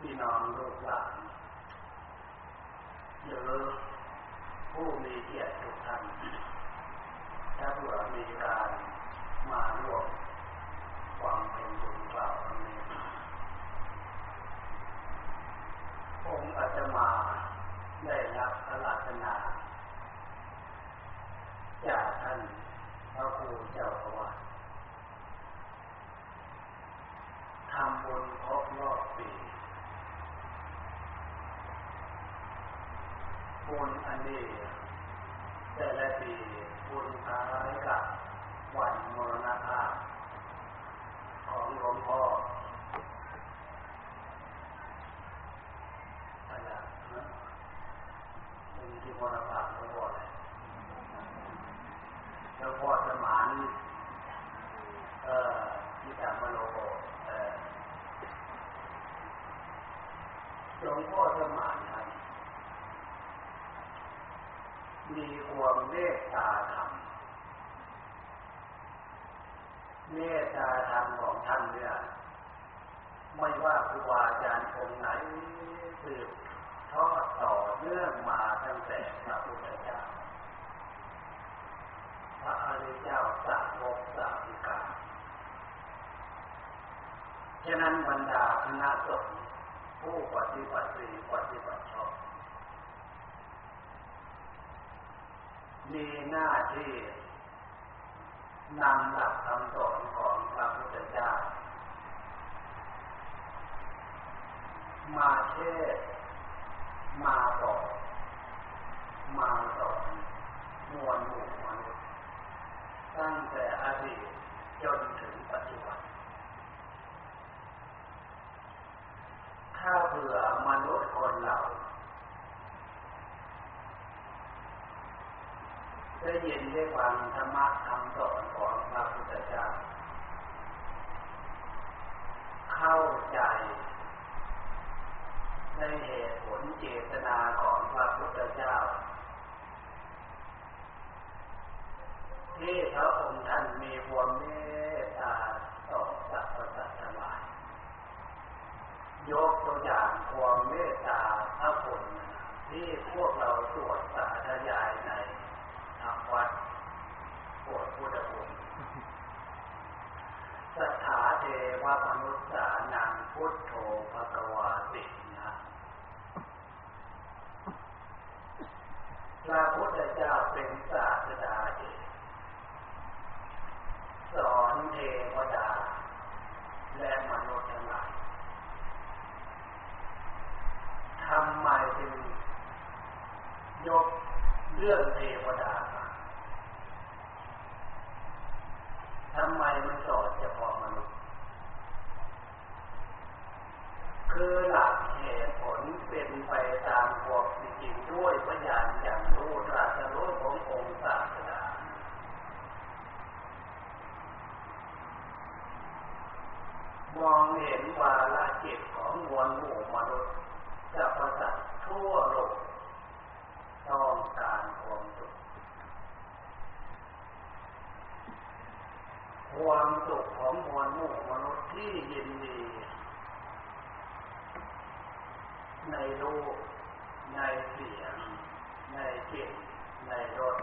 พี่น้องลูกหลานหรือผู้มีเกียรติทุกท่านถ้าเผื่อมีการมาร่วมความเป็นบุญกล่าวนี้องค์อาจจะมาได้รับพระราชนาจากท่านพระครูเจ้าอาวาสทำบุญครบรอบปี บุญอันนี้แต่ละปีบุญคล้ายกับวันมรณภาพของหลวงพ่ออะไรนะมีที่มรณภาพหลวงพ่อเลยหลวงพ่อสมานเอ่อที่จำมโลโกเอ่อหลวงพ่อสมานท่าน มีความเมตตาธรรม เมตตาธรรมของท่านเนี่ย ไม่ว่าครูบาอาจารย์องค์ไหนสืบทอดต่อเนื่องมาตั้งแต่พระพุทธเจ้าพระอริยเจ้าสาวกสาวิกาฉะนั้นบรรดาคณะสงฆ์ผู้ปฏิบัติดีปฏิบัติชอบ มีหน้าที่นำหลักคำสอนของพระพุทธเจ้า มาเทศมาบอกมาสอนมวลหมู่มนุษย์ตั้งแต่อดีตจนถึงปัจจุบัน ถ้าเผื่อมนุษย์คนเรา ได้ยินได้ฟังธรรมะคำสอนของพระพุทธเจ้า เข้าใจในเหตุผลเจตนาของพระพุทธเจ้า ที่พระองค์ท่านมีความเมตตาต่อสรรพสัตว์ทั้งหลายยกตัวอย่างความเมตตาพระคุณที่พวกเราสวดสาธยายใน วัดปวดพุทธคุณสถาเทวมนุษย์สานังพุทโธภควาตินะพระพุทธเจ้าเป็นศาสดาเอกสอนเทวดา และมนุษย์ทั้งหลายทำไมจึงยกเรื่องเทวดามา ทำไมมันสอนเฉพาะมนุษย์ คือหลักเหตุผลเป็นไปตามความจริงด้วยพยานอย่างรู้ตรัสรู้ขององค์ศาสดามองเห็นวาระจิตของมวลหมู่มนุษย์จะประสัตทั่วโลกต้องการความสุข ความสุขของมวลหมู่มนุษย์ที่ยินดี ในรูปในเสียง ในกลิ่นในรส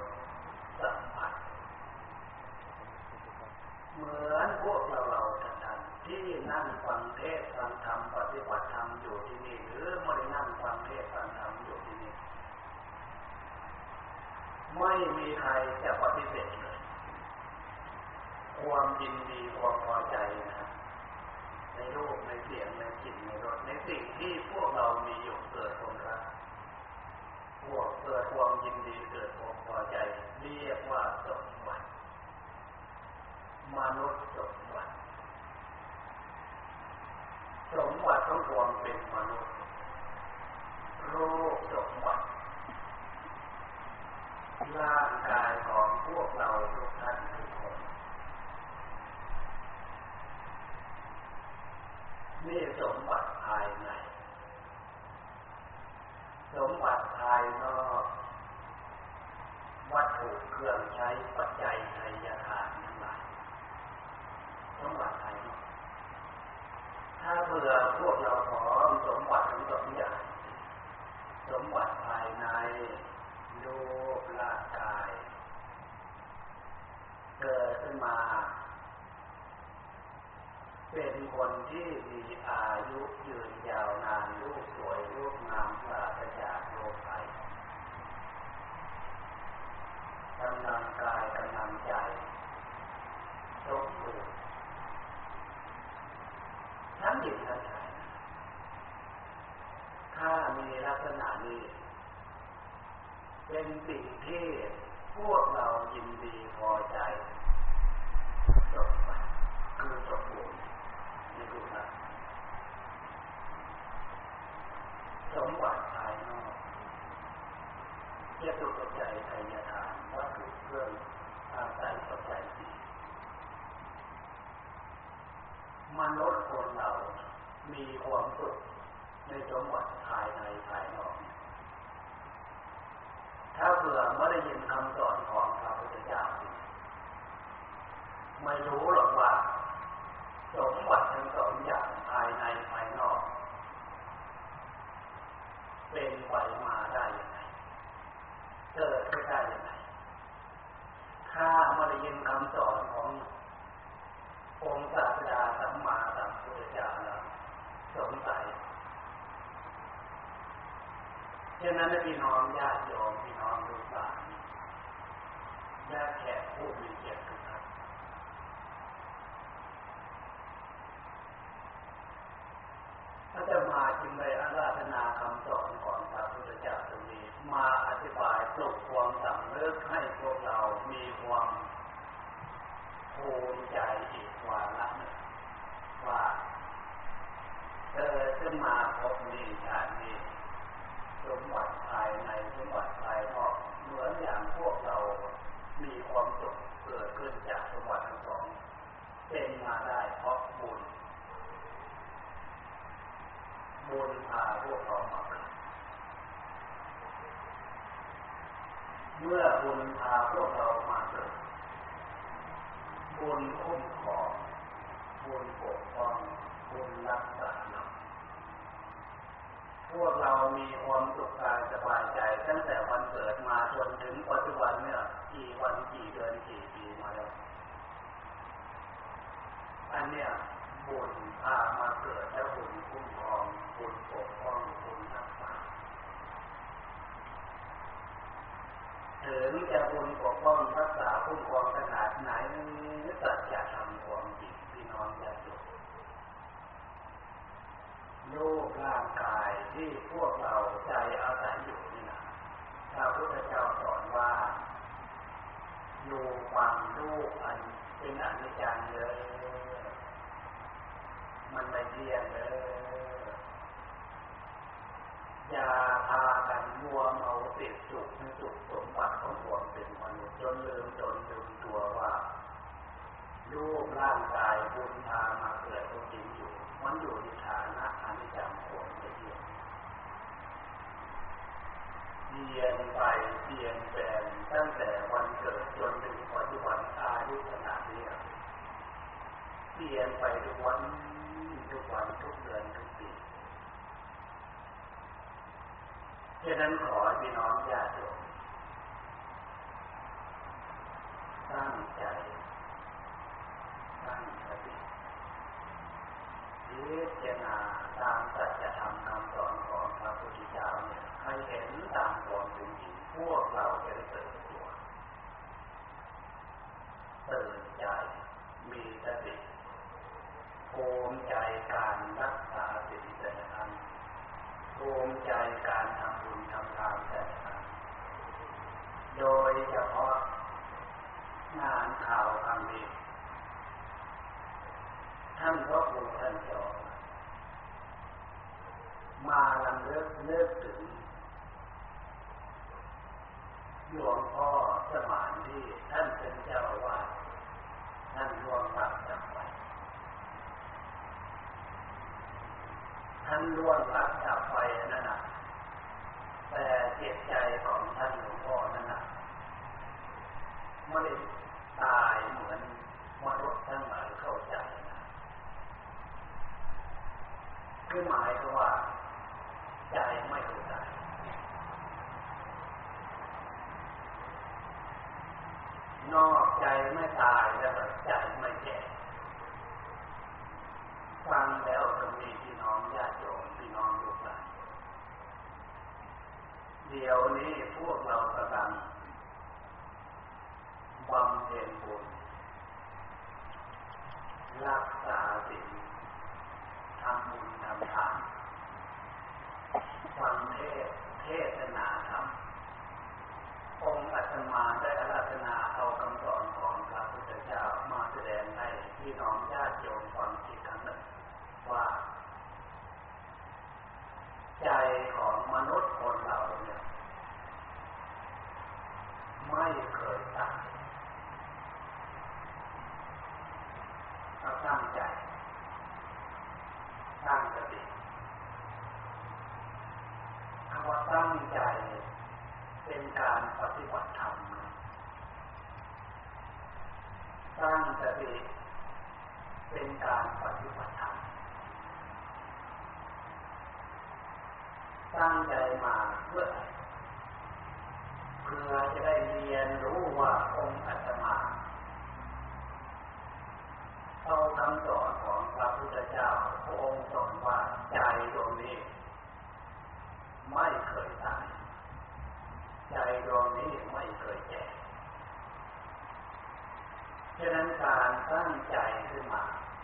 สัมผัสเหมือนพวกเราเราท่านๆที่นั่งฟังเทศฟังธรรมปฏิบัติธรรมอยู่ที่นี่หรือไม่ได้นั่งฟังเทศฟังธรรมอยู่ที่นี่ไม่มีใครจะปฏิเสธ ความยินดีความพอใจนะในรูปในเสียงในกลิ่นในรสในสิ่งที่พวกเรามีอยู่เกิดความรักพวกเกิดความยินดีเกิดความพอใจ เรียกว่าสมบัติมนุษย์สมบัติสมบัติของความเป็นมนุษย์โรคสมบัติร่างกายของพวกเราทุกท่านทุกค นี่สมบัติภายใน สมบัติภายนอก วัตถุเครื่องใช้ปัจจัยไทยทานทั้งหลายสมบัติภายนอก ถ้าเผื่อพวกเราพร้อมสมบัติทั้งสองอย่างสมบัติภายในรูร่างกาย เกิดขึ้นมา เป็นคนที่มีอายุยืนยาวนานรูปสวยรูปงามปราศจากโรคภัยกำลังกายกำลังใจสมบูรณ์ทั้งหญิงทั้งชายถ้ามีลักษณะนี้ เป็นสิ่งที่พวกเรายินดีพอใจจบไปคือสมบูรณ์ ในรูปนั้นสมบัติภายนอกเทียบตัวปัจจัยไทยทานวัตถุเครื่องอาศัยปัจจัยสี่มนุษย์คนเรามีความสุขในสมบัติภายในภายนอก ถ้าเผื่อไม่ได้ยินคำสอนของพระพุทธเจ้าไม่รู้หรอกว่า สมบัติทั้งสองอย่างภายในภายนอก เป็นไปมาได้ยังไงเกิดขึ้นได้ยังไงถ้าไม่ได้ยินคำสอนขององค์ศาสดาสัมมาสัมพุทธเจ้าแล้วสงสัยฉะนั้นพี่น้องญาติโยมพี่น้องลูกหลานญาติแขกผู้มีเกียรติทุกท่านพระเจ้ามาจึงได้อาราธนาคำสอนของพระพุทธเจ้าตรงนี้ มาอธิบายปลุกความสำนึกให้พวกเรามีความภูมิใจอีกวาระหนึ่งว่าเธอขึ้นมาพบนี้ชาตินี้สมบัติภายในสมบัติภายนอกเหมือนอย่างพวกเรา มีความสุขเกิดขึ้นจากสมบัติทั้งสอง เป็นมาได้เพราะบุญ บุญพาพวกเรามาเกิดเมื่อบุญพาพวกเรามาเกิดบุญคุ้มครองบุญปกป้องบุญรักษาเราพวกเรามีความสุขกายสบายใจ ตั้งแต่วันเกิดมาจนถึงปัจจุบันเนี่ย กี่วันกี่เดือนกี่ปีมาแล้ว อันเนี้ยบุญพามาเกิดแล้วบุญคุ้มครองบุญปกป้องบุญรักษาถึงจะบุญปกป้องรักษาคุ้มครองขนาดไหนสัจจะทำความจริงพี่น้องญาติโยมรูปร่างกายที่พวกเราใจอาศัยอยู่นี่นะพระพุทธเจ้าสอนว่า อยู่ความรูปอันเป็นอนิจจังเลยมันไม่เที่ยงเลยอย่าพากันมัวเมาติดสุขในสุขสมบัติของความเป็นมนุษย์จนลืมจนลืมตัวว่ารูปร่างกายบุญพามาเกิดก็จริงอยู่ มันอยู่ในฐานะอนิจจังความไม่เที่ยงเปลี่ยนไปเปลี่ยนแปลงตั้งแต่วันเกิดจนถึงปัจจุบันอายุขนาดนี้ เปลี่ยนไปทุกวันทุกวันทุกเดือนทุกปีฉะนั้นขอพี่น้องญาติโยมตั้งใจตั้งสติพิจารณาตามสัจธรรมคำสอนของพระพุทธเจ้าเนี่ยให้เห็นตามความเป็นจริงพวกเราจะได้ตื่นตัวตื่นใจมีสติ ภูมิใจการรักษาสิ่งแต่ละอันภูมิใจการทำบุญทำทานแต่ละอันโดยเฉพาะงานข่าวครั้งนี้ท่านก็ครูท่านจอมาลำเลิกเลิกถึงหลวงพ่อสมานที่ท่านเป็นเจ้าวาสท่านร่วงรับจากไป ท่านร่วงรับจากไปนั่นนะแต่เจ็บใจของท่านหลวงพ่อนั่นนะไม่ได้ตายเหมือนมนุษย์ทั้งหลายเข้าใจนะคือหมายคือว่า ใจไม่ถูกใจนอกใจไม่ตายแล้วใจไม่แก่ฟังแล้วจะมีพี่น้องญาติโยมพี่น้องลูกหลานเดี๋ยวนี้พวกเรากำลังบำเพ็ญบุญรักษาศีลทำบุญทำทานฟังเทศเทศนาธรรมองค์อาตมาได้อาราธนาเอาคำสอนของพระพุทธเจ้ามาแสดงให้พี่น้องญาติโยมฟังอีกครั้งหนึ่งว่า ใจของมนุษย์คนเราเนี่ย ไม่เคยตายเราตั้งใจตั้งสติคำว่าตั้งใจเป็นการปฏิบัติธรรมตั้งสติเป็นการปฏิบัติธรรมตั้ งใจมาเพื่อเพื่อจะได้เรียนรู้ว่าองค์อาตมาเอาคำสอนของพระพุทธเจ้าพระองค์สอนว่าใจดวงนี้ ไม่เคยตายใจดวงนี้ไม่เคยแก่ฉะนั้นการตั้งใจขึ้นมา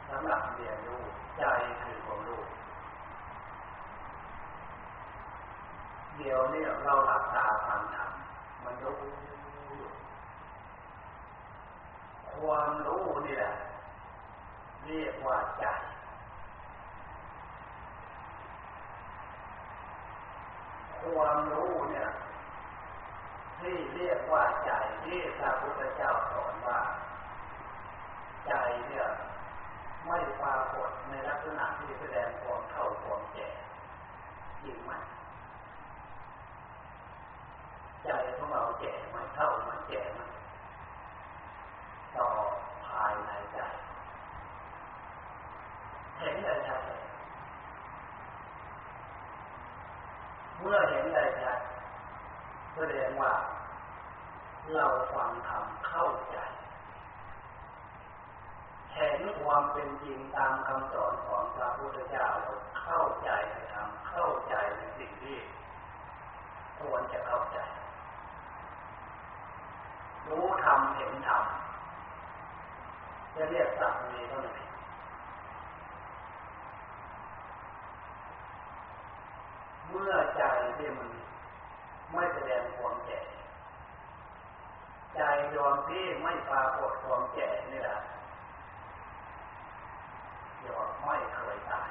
สำหรับเรียนรู้ใจคือความรู้ เดี๋ยวนี้เราหลับตาฟังธรรมมันรู้ความรู้นี่แหละเรียกว่าใจความรู้เนี่ย ที่เรียกว่าใจที่พระพุทธเจ้าสอนว่า ใจเนี่ย ไม่ปรากฏในลักษณะที่แสดงความเท่าความแก่จริงไหม ใจของเราแก่ไหมเท่าไหมแก่ไหมต่อภายในใจเห็นได้ชัดเมื่อเห็นได้ชัดแสดงว่า เราฟังธรรมเข้าใจเห็นความเป็นจริงตามคำสอนของพระพุทธเจ้าเราเข้าใจในธรรมเข้าใจในสิ่งที่ควรจะเข้าใจ รู้ธรรมเห็นธรรมจะเรียกสัพมีเท่าไหร่เมื่อใจที่มันไม่แสดงความแก่ใจดวงที่ไม่ปรากฏความแก่นี่แหละยกว่าไม่เคยตาย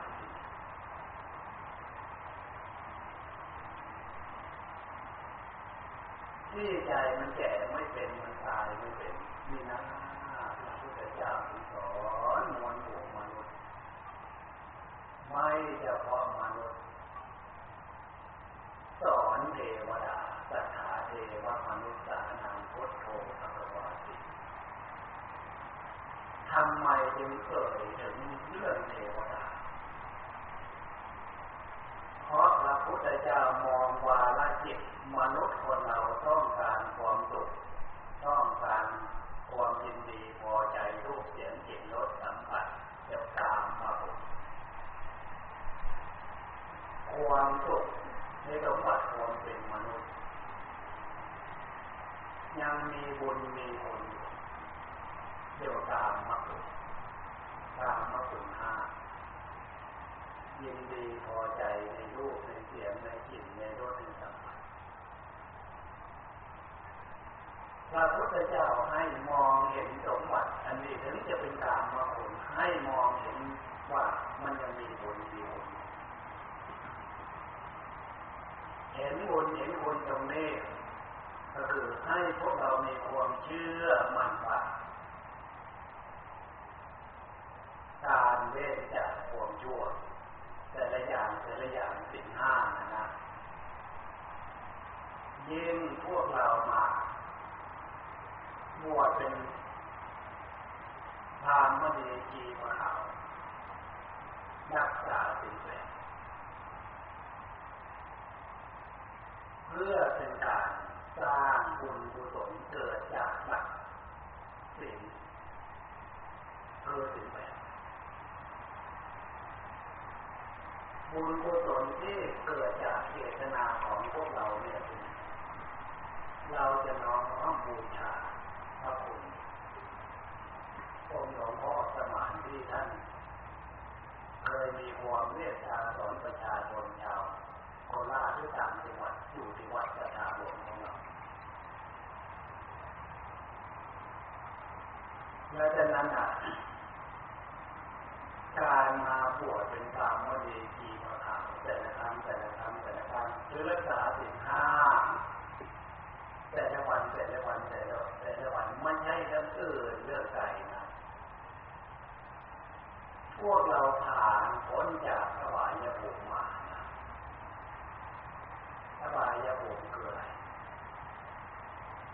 ที่ใจมันแก่ไม่เป็นมันตายไม่เป็นนี่นะพระพุทธเจ้าสอนมวลหมู่มนุษย์ไม่เฉพาะมนุษย์สอนเทวดาสัทธาเทวมนุษย์สานังพุทโธภควาติทำไมจึงเกิดถึงเรื่องเทวดาเพราะพระพุทธเจ้ามองวาลจิต มนุษย์คนเราต้องการความสุข ต้องการความยินดีพอใจรูปเสียงกลิ่นรสสัมผัสจะตามมาบุความสุขในสมบัติความเป็นมนุษย์ ยังมีบุญมีบุญเดี๋ยวตามมาบุญตามมาบุญห้ายินดีพอใจในรูปในเสียงในกลิ่นในรสในสัมผัส พระพุทธเจ้าให้มองเห็นสมบัติอันนี้ถึงจะเป็นตามมาบุญให้มองเห็นว่ามันยังมีบุญมีบุญเห็นบุญเห็นบุญตรงนี้ก็คือให้พวกเรามีความเชื่อมั่นว่าการเว้นจากความชั่ว แต่ละอย่างแต่ละอย่างสิ่งห้านะนะยิ่งพวกเรามา บวชเป็นพรามณีจีมหานักษาสิ่งแวดเพื่อเป็นการสร้างบุญกุศลเกิดจากหลักสิ่งคือสิ่งแวดบุญกุศลที่เกิดจากเจตนาของพวกเราเนี่ยเราจะน้อมบูชา พระคุณองค์หลวงพ่อสมานที่ท่าน เคยมีความเมตตาสอนประชาชนชาวโคราชที่ต่างจังหวัดอยู่ที่วัดประชาหลวงของเราและจากนั้นอะการมาบวชเป็นตามวดีกีมาถามแต่ละครั้งแต่ละครั้งแต่ละครั้งหรือรักษาสินห้า แต่ละวันแต่ละวันแต่ละแต่ละวันไม่ใช่เรื่องอื่นเรื่องใจนะพวกเราผ่านพ้นจากสบายภูมิมานะสบายภูมิคืออะไร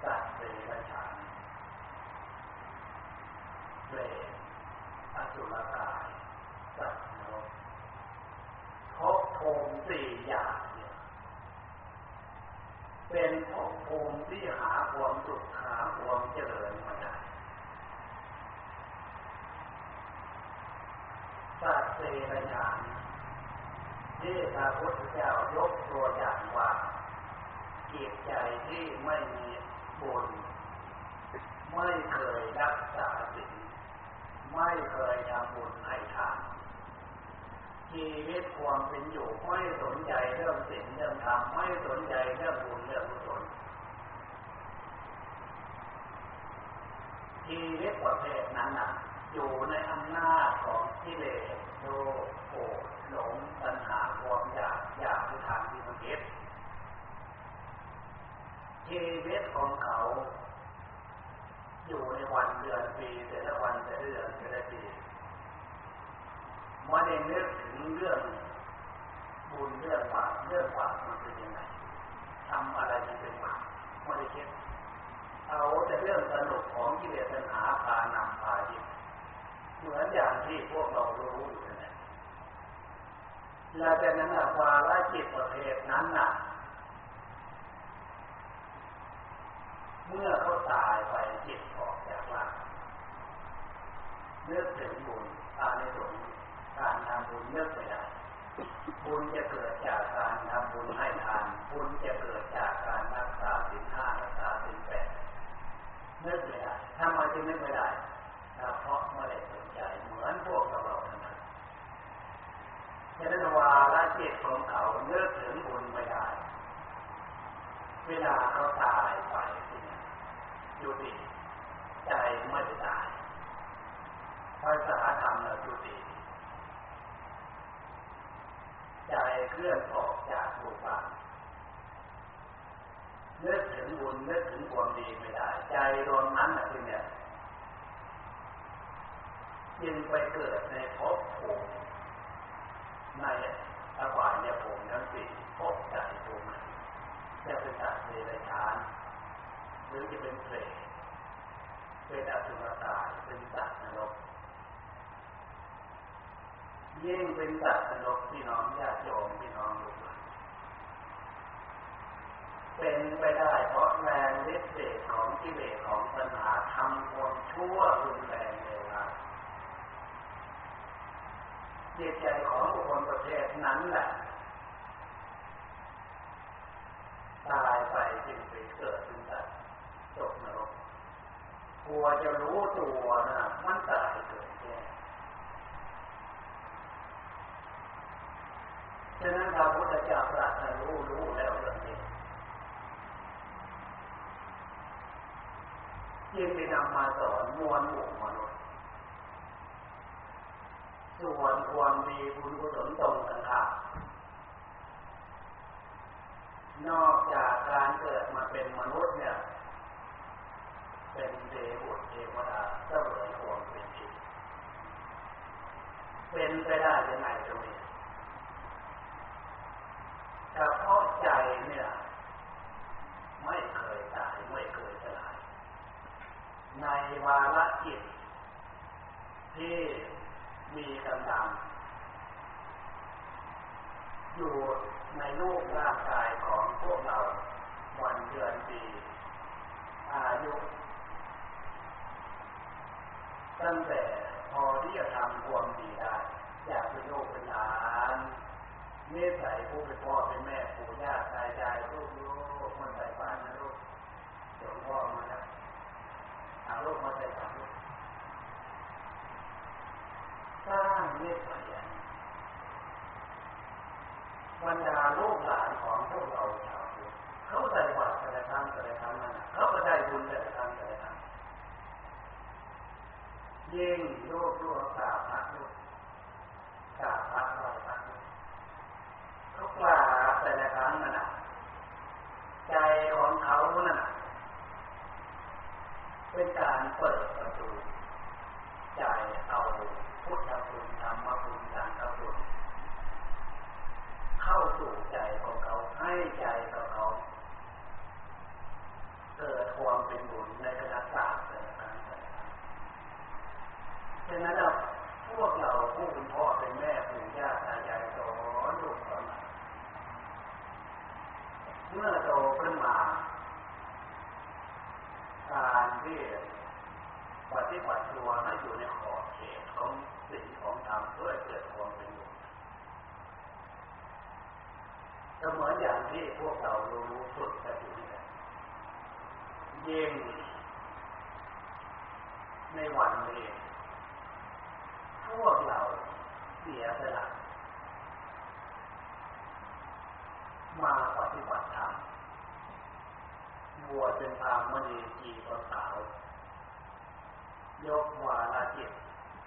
สัตว์เดรัจฉานเปรตอสุรกายสัตว์นรกภพภูมิสี่อย่าง เป็นภพภูมิที่หาความสุขหาความเจริญไมาได้สัตว์เดรัจฉานที่พระพุทธเจ้ายกตัวอย่างว่าจิตใจที่ไม่มีบุญไม่เคยรักษาศีลไม่เคยทำบุญให้ทาน ชีวิตความเป็นอยู่ไม่สนใจเรื่องศีลเรื่องธรรมไม่สนใจเรื่องบุญเรื่องกุศลชีวิตประเภทนั้นน่ะอยู่ในอำนาจของกิเลสโลภโกรธหลงปัญหาความอยากอยากที่ทางที่มันเก็บชีวิตของเขา อยู่ในวันเดือนปีแต่ละวันแต่ละเดือนแต่ละปี ไม่ได้นึกถึงเรื่องบุญเรื่องบาปเรื่องบาปมันเป็นยังไงทำอะไรมันเป็นบาปไม่ได้คิดเอาแต่เรื่องสนุกของกิเลสตัณหาพานำพายิบเหมือนอย่างที่พวกเรารู้อยู่นั่นแหละและจากนั้นอะวาระจิตประเภทนั้นน่ะ เมื่อเขาตายไปจิตออกจากร่างเลือกถึงบุญตาในสง การทำบุญเลือกไม่ได้บุญจะเกิดจากการทำบุญให้ทานบุญจะเกิดจากการรักษาสินห้ารักษาสินแปดเลือกไม่ได้ทำไมจึงนึกไม่ได้เพราะไม่ได้สนใจเหมือนพวกเราทั้งนั้นฉะนั้นวาระจิตของเขาเลือกถึงบุญไม่ได้ เวลาเขาตายไปอยู่ดีใจไม่ได้ตายภาษาธรรมเราอยู่ดีใจ เคลื่อนออกจากบุญบาปนึกถึงบุญนึกถึงความดีไม่ได้ ใจดวงนั้นนะที่เนี่ยยิงไปเกิดในภพภูมิในอบายเนี่ยภูมิทั้งสี่ภพใจภูมิจะเป็นสัตว์เดรัจฉานหรือจะเป็นเปรตเป็นอสุรกายเป็นสัตว์นรก ยิ่งเป็นสัตว์นกพี่น้องญาติโยมพี่น้องลูกหลานเป็นไปได้เพราะแรงฤทธิ์เดชของกิเลสของปัญหาทำความชั่วรุนแรงเลยนะจิตใจของบุคคลประเภทนั้นแหละตายไปจึงไปเกิดเป็นสัตว์ตกนรกกลัวจะรู้ตัวนะมันตายเกิดแก่ ฉะนั้นพระพุทธเจ้าตรัสรู้รู้แล้วเรื่องนี้จึงได้นำมาสอนมวลหมู่มนุษย์ส่วนความดีบุญกุศลตรงกันข้ามนอกจากการเกิดมาเป็นมนุษย์เนี่ย เป็นเดบุตรเทวดาเสวยความเป็นจริงเป็นไปได้ยังไงตรงนี้เฉพาะใจเนี่ย ไม่เคยตายไม่เคยสลาย ในวาระจิต ที่มีกำลังอยู่ในรูปร่างกายของพวกเรา วันเดือนปีอายุตั้งแต่พอที่จะทำความดีได้ อยากเป็นโลกเป็นหลานเนสัยผู้เป็นพ่อเป็นแม่ปู่ย่าตายายลูกลูกมันใส่บ้านนะลูกเดี๋ยวพ่อมาแล้วเอาลูกมาใส่บ้านลูกสร้างเนสัยบรรดาลูกหลานของพวกเราชาวพุทธเขาใส่บาตรแต่ละครั้งแต่ละครั้งนั่นเขาก็ได้บุญแต่ละครั้งแต่ละครั้ง ยิ่งลูกลูกกราบพระลูกกราบพระไหว้พระลูกเขากราบแต่ละครั้งนั่นน่ะใจของเขานั่นน่ะเป็นการเปิดประตูใจเอาพุทธคุณธรรมคุณสังฆคุณเข้าสู่ใจของเขาให้ใจของเขาเกิดความเป็นบุญในขณะสามแต่ละครั้งแต่ละครั้งฉะนั้นเราพวกเราผู้เป็นพ่อเป็นแม่ปู่ย่าตายายสอนลูกสอนหลาน เมื่อโตขึ้นมาการที่ปฏิบัติตัวให้อยู่ในขอบเขตของสิ่งของธรรมด้วยเกิดความเป็นบุญก็เหมือนอย่างที่พวกเรารู้ฝึกกันอยู่นี่ยิ่งในวันนี้พวกเราเสียสละมาปฏิบัติ บวเป็นพามณีจีบสาว ยกวาลาจิต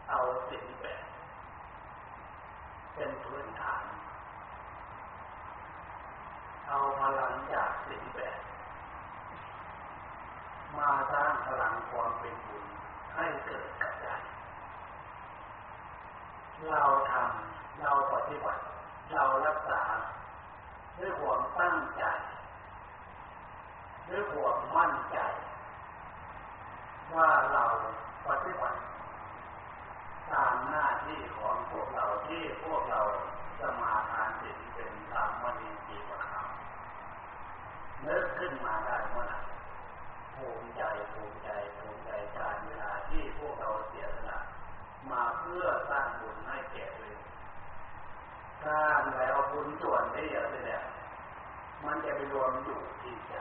เอาสิ่งแปดเป็นพื้นฐาน เอาพลังจากสิ่งแปดมาสร้างพลังความเป็นบุญให้เกิดกับใจเราทำเราปฏิบัติ เรารักษาด้วยความตั้งใจ ด้วยความมั่นใจ ว่าเราปฏิบัติตามหน้าที่ของพวกเราที่พวกเราจะมาทานสิ่งเป็นตามมณีจีวรเนึกขึ้นมาได้เมื่อไหร่ภูมิใจภูมิใจภูมิใจการเวลาที่พวกเราเสียสละมาเพื่อสร้างบุญให้แก่ตัวเองสร้างแล้วบุญส่วนได้เยอะเลยเนี่ยมันจะไปรวมอยู่ที่ใจ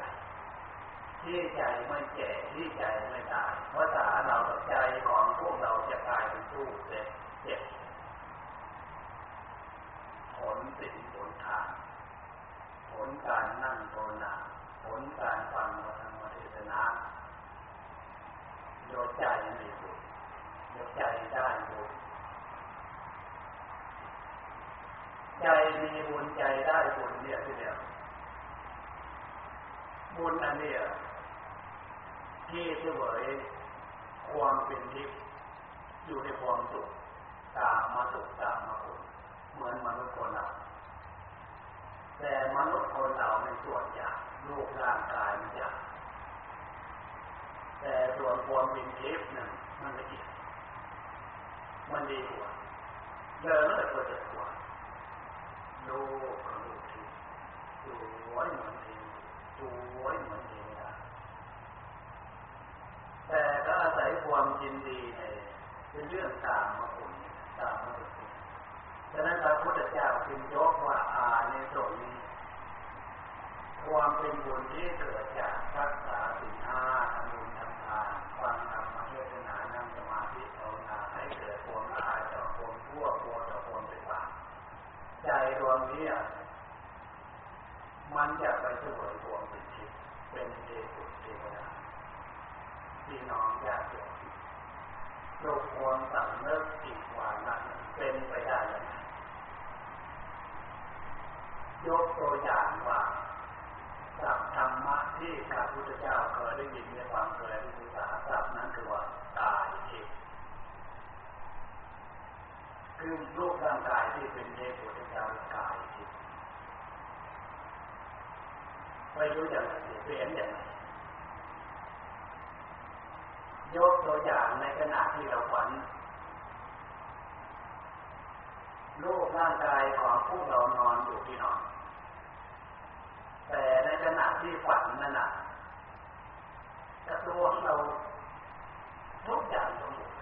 ที่ใจไม่แก่ที่ใจไม่ตายเพราะสาเราใจของพวกเราจะกลายเป็นตู้เจ็บเจ็บผลสิ่งผลทางผลการนั่งโทนาผลการฟังธรรมเทศนาโดยใจมีบุญโดยใจได้บุญใจมีบุญใจได้บุญเนี่ยที่เดียวบุญอันเนี้ยที่เสวยความเป็นทิพย์อยู่ในความสุขตามมาสุขตามมาผลเหมือนมนุษย์คนเราแต่มนุษย์คนเราใน ส่วนใหญ่รูปร่างกายมันจะแต่ส่วนความเป็นเทพนั้นมันละเอียดมันดีกว่าเดินแล้วก็จะกว่าดูกับดูทิพย์สวยเหมือนเทวสวยเหมือนเทวดาแต่ก็อาศัยความยินดีในเป็นเรื่องตามมาคุณตามมาคุณฉะนั้นพระพุทธเจ้าจึงยกว่าอาในสงนี้ ความเป็นบุญที่เกิดจากรักษาสิ่งห้าทำบุญทำทานฟังธรรมเทศนานั่งสมาธิภาวนาให้เกิดความละอายต่อความชั่วกลัวต่อความเป็นบาปใจดวงนี้มันจะไปสวยความเป็นทิพย์เป็นเทพุเทวดาพี่น้องญาติโยมโลกความสำนึกอีกว่านั้นเป็นไปได้ยังไงยกตัวอย่างว่า ธรรมะที่พระพุทธเจ้าเคยได้ยินได้ฟังเคยได้ศึกษาสัพนั้นคือว่าตายทิพคือรูปร่างกายที่เป็นเทพุทธเจ้ากายทิพไม่รู้จะเปลี่ยนอย่างไรยกตัวอย่างในขณะที่เราฝันรูปร่างกายของพวกเรานอนอยู่ที่นอน แต่ในขณะที่ฝันนั่นน่ะกระตัวงเราทุกอย่างสมบูรณ์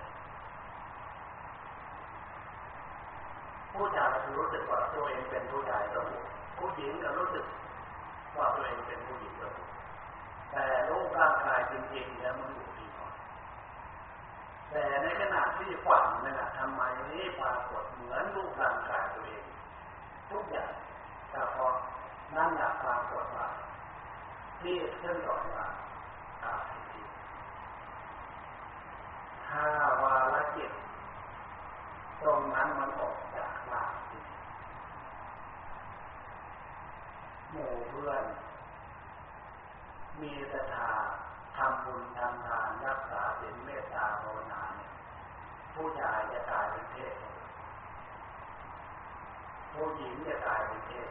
ผู้ชายรู้สึกว่าตัวเองเป็นผู้ชายสมบูรณ์ผู้หญิงก็รู้สึกว่าตัวเองเป็นผู้หญิงสมบูรณ์แต่รูปร่างกายจริงๆแล้วมันอยู่ที่ก่อนแต่ในขณะที่ฝันนั่นน่ะทำไมนี้ปรากฏเหมือนรูปร่างกายตัวเอง ทุกอย่างแต่พอ นั่นแหละปรากฏว่าที่เช่นก่อนว่าถ้าวาลจิตตรงนั้นมันออกจากลาจิตหมู่เพื่อน มีศรัทธาทำบุญทำทานรักษาเป็นเมตตาภาวนาผู้ชายจะกลายเป็นเทพผู้หญิงจะกลายเป็นเทพ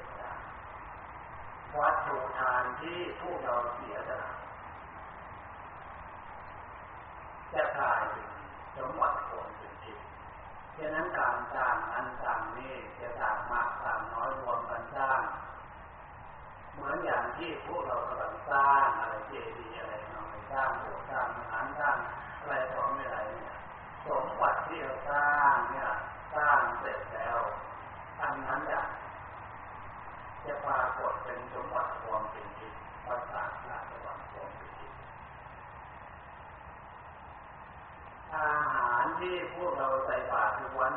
วัตถุทานที่พวกเราเสียสละจะกลายเป็นสมบัติคนเป็นทิพย์ฉะนั้นการสร้างนั้นสร้างนี้จะสร้างมากสร้างน้อยรวมกันสร้าง เหมือนอย่างที่พวกเรากำลังสร้างอะไรเจดีย์อะไรเราสร้างโบสถ์สร้างอาหารสร้างอะไรต่อไม่ไรเนี่ยสมบัติที่เราสร้างเนี่ย สร้างเสร็จแล้วอันนั้นอย่าง จะปรากฏเป็นสมบัติความเป็นจริงภาษาราชวังความเป็นจริงอาหารที่พวกเราใส่บาตรทุกวัน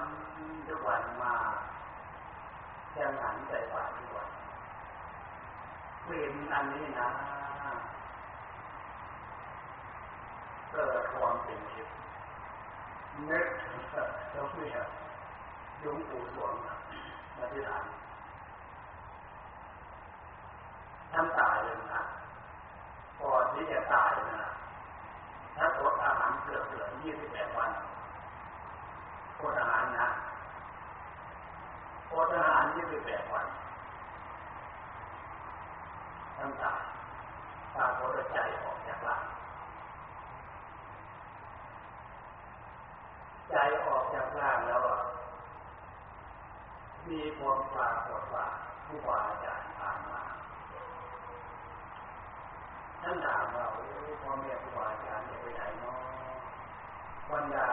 ทุกวันมาจะหันใส่บาตรทุกวันเป็นอันนี้นะเกิดความเป็นจริงนึกถึงเจ้าเมียยุงปู่สวงมาที่หลังท่านตายเลยนะก่อน ที่จะตายนะถ้าอดอาหารเกือบเกือบยี่สิบแปดวันอดอาหารนะอดอาหารยี่สิบแปดวันท่านตายตาโคตรใจออกจากหลังใจออกจากร่างแล้วมีความปรากฏว่าผู้บาอาจารย์ผ่านมา ท่านถามว่าพ่อแม่ครูบาอาจารย์ไปไหนเนาะบรรดา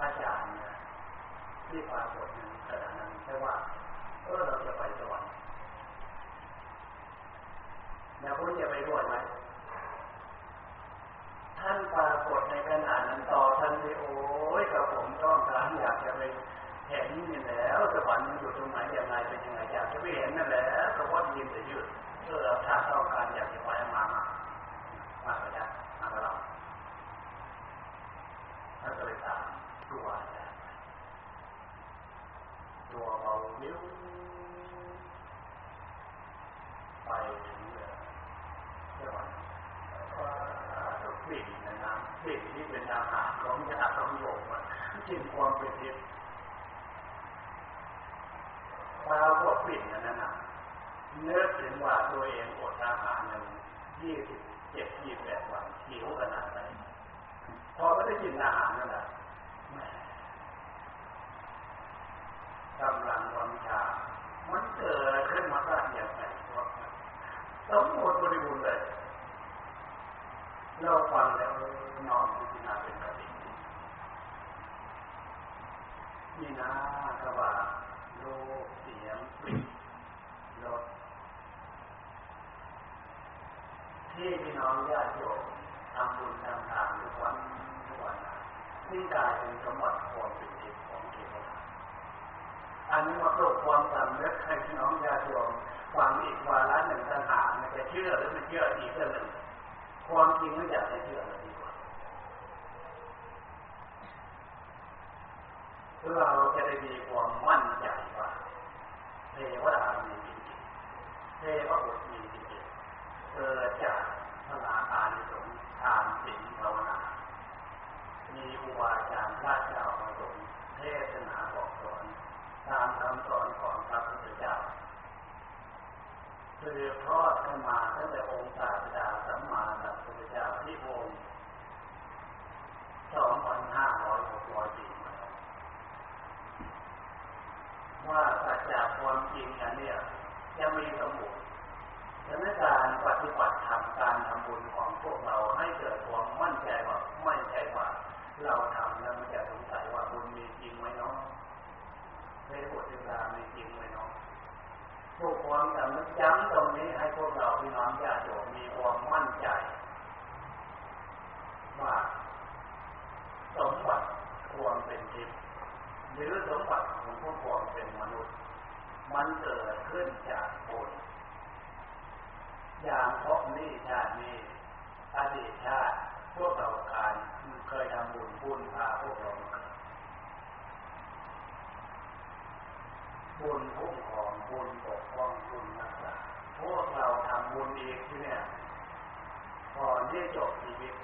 อาจารย์เนี่ยที่ปรากฏนั้นขณะนั้นแค่ว่าเออเราจะไปสวรรค์แล้วคุณจะไปด้วยไหมท่านปรากฏในขณะนั้นต่อท่านที่โอ้ยกับผมต้องการอยากจะไปเห็นนี่แล้วสวรรค์มันอยู่ตรงไหนยังไงเป็นยังไงอยากจะไปเห็นนั่นแหละก็ว่ายินแต่ยืดเออถ้าต้องการอยากจะไปมา มามาไปได้มาไปเราถ้าจะไปตามตัวตัวเบาวิวไปถึงสวรรค์กลิ่นในน้ำกลิ่นที่เป็นอาหารของยาของโยมมันกลิ่นความเป็นทิพย์ปรากฏกลิ่นนั้นนะเนื้อถึงว่าตัวเองอดอาหารหนึ่งยี่สิบ เจ็ดยี่แปดวันหิวขนาดไหนพอไม่ได้กินอาหารนั่นแหละกำลังวังชา มันเกิดขึ้นมาได้อย่างไรสมบูรณ์บริบูรณ์เลยเราฟังแล้วน้อมพิจารณาเป็นกตินี่นะกระบาโลกลิ่นรส ที่พี่น้องญาติโยมทำบุญทำทานทุกวันทุกวันนี่กลายเป็นสมบัติความเป็นจริงของเทวดาอันนี้มาปลุกความสำนึกให้พี่น้องญาติโยมฟังอีกวาระหนึ่งต่างหากจะเชื่อหรือไม่เชื่ออีกเรื่องหนึ่งความจริงไม่อยากจะเชื่อเลยดีกว่าเราจะได้มีความมั่นใจว่าเทวดามีจริงเทวบุตรมีจริง เกิดจากพระอานิสงส์ทานศีลภาวนา มีครูบาอาจารย์พระเจ้าประสงค์เทศนาบอกสอนตามคำสอนของพระพุทธเจ้าสืบทอดขึ้นมาตั้งแต่องค์ศาสดาสัมมาสัมพุทธเจ้าที่องค์สองพันห้าร้อยหกร้อยปีว่าสัจจะความจริงอันเนี้ยจะมีสมบูรณ์ ฉะนั้นการปฏิบัติธรรมการทำบุญของพวกเราให้เกิดความมั่นใจว่ามั่นใจว่าเราทำแล้วมันจะสงสัยว่าบุญมีจริงไหมเนาะในบทเวลามีจริงไหมเนาะพวกความสำนึกย้ำตรงนี้ให้พวกเราพี่น้องญาติโยมมีความมั่นใจว่าสมบัติควรเป็นทิพย์หรือสมบัติของพวกควรเป็นมนุษย์ มันเกิดขึ้นจากบุญ อย่างพบนี้ชาตินี้อดีตชาติพวกเราการเคยทำบุญบุญพาพวกเราบุญคุ้มครองบุญปกป้องบุญรักษาพวกเราทำบุญเอีกที่เนี่ยก่อนที่จบชีวิต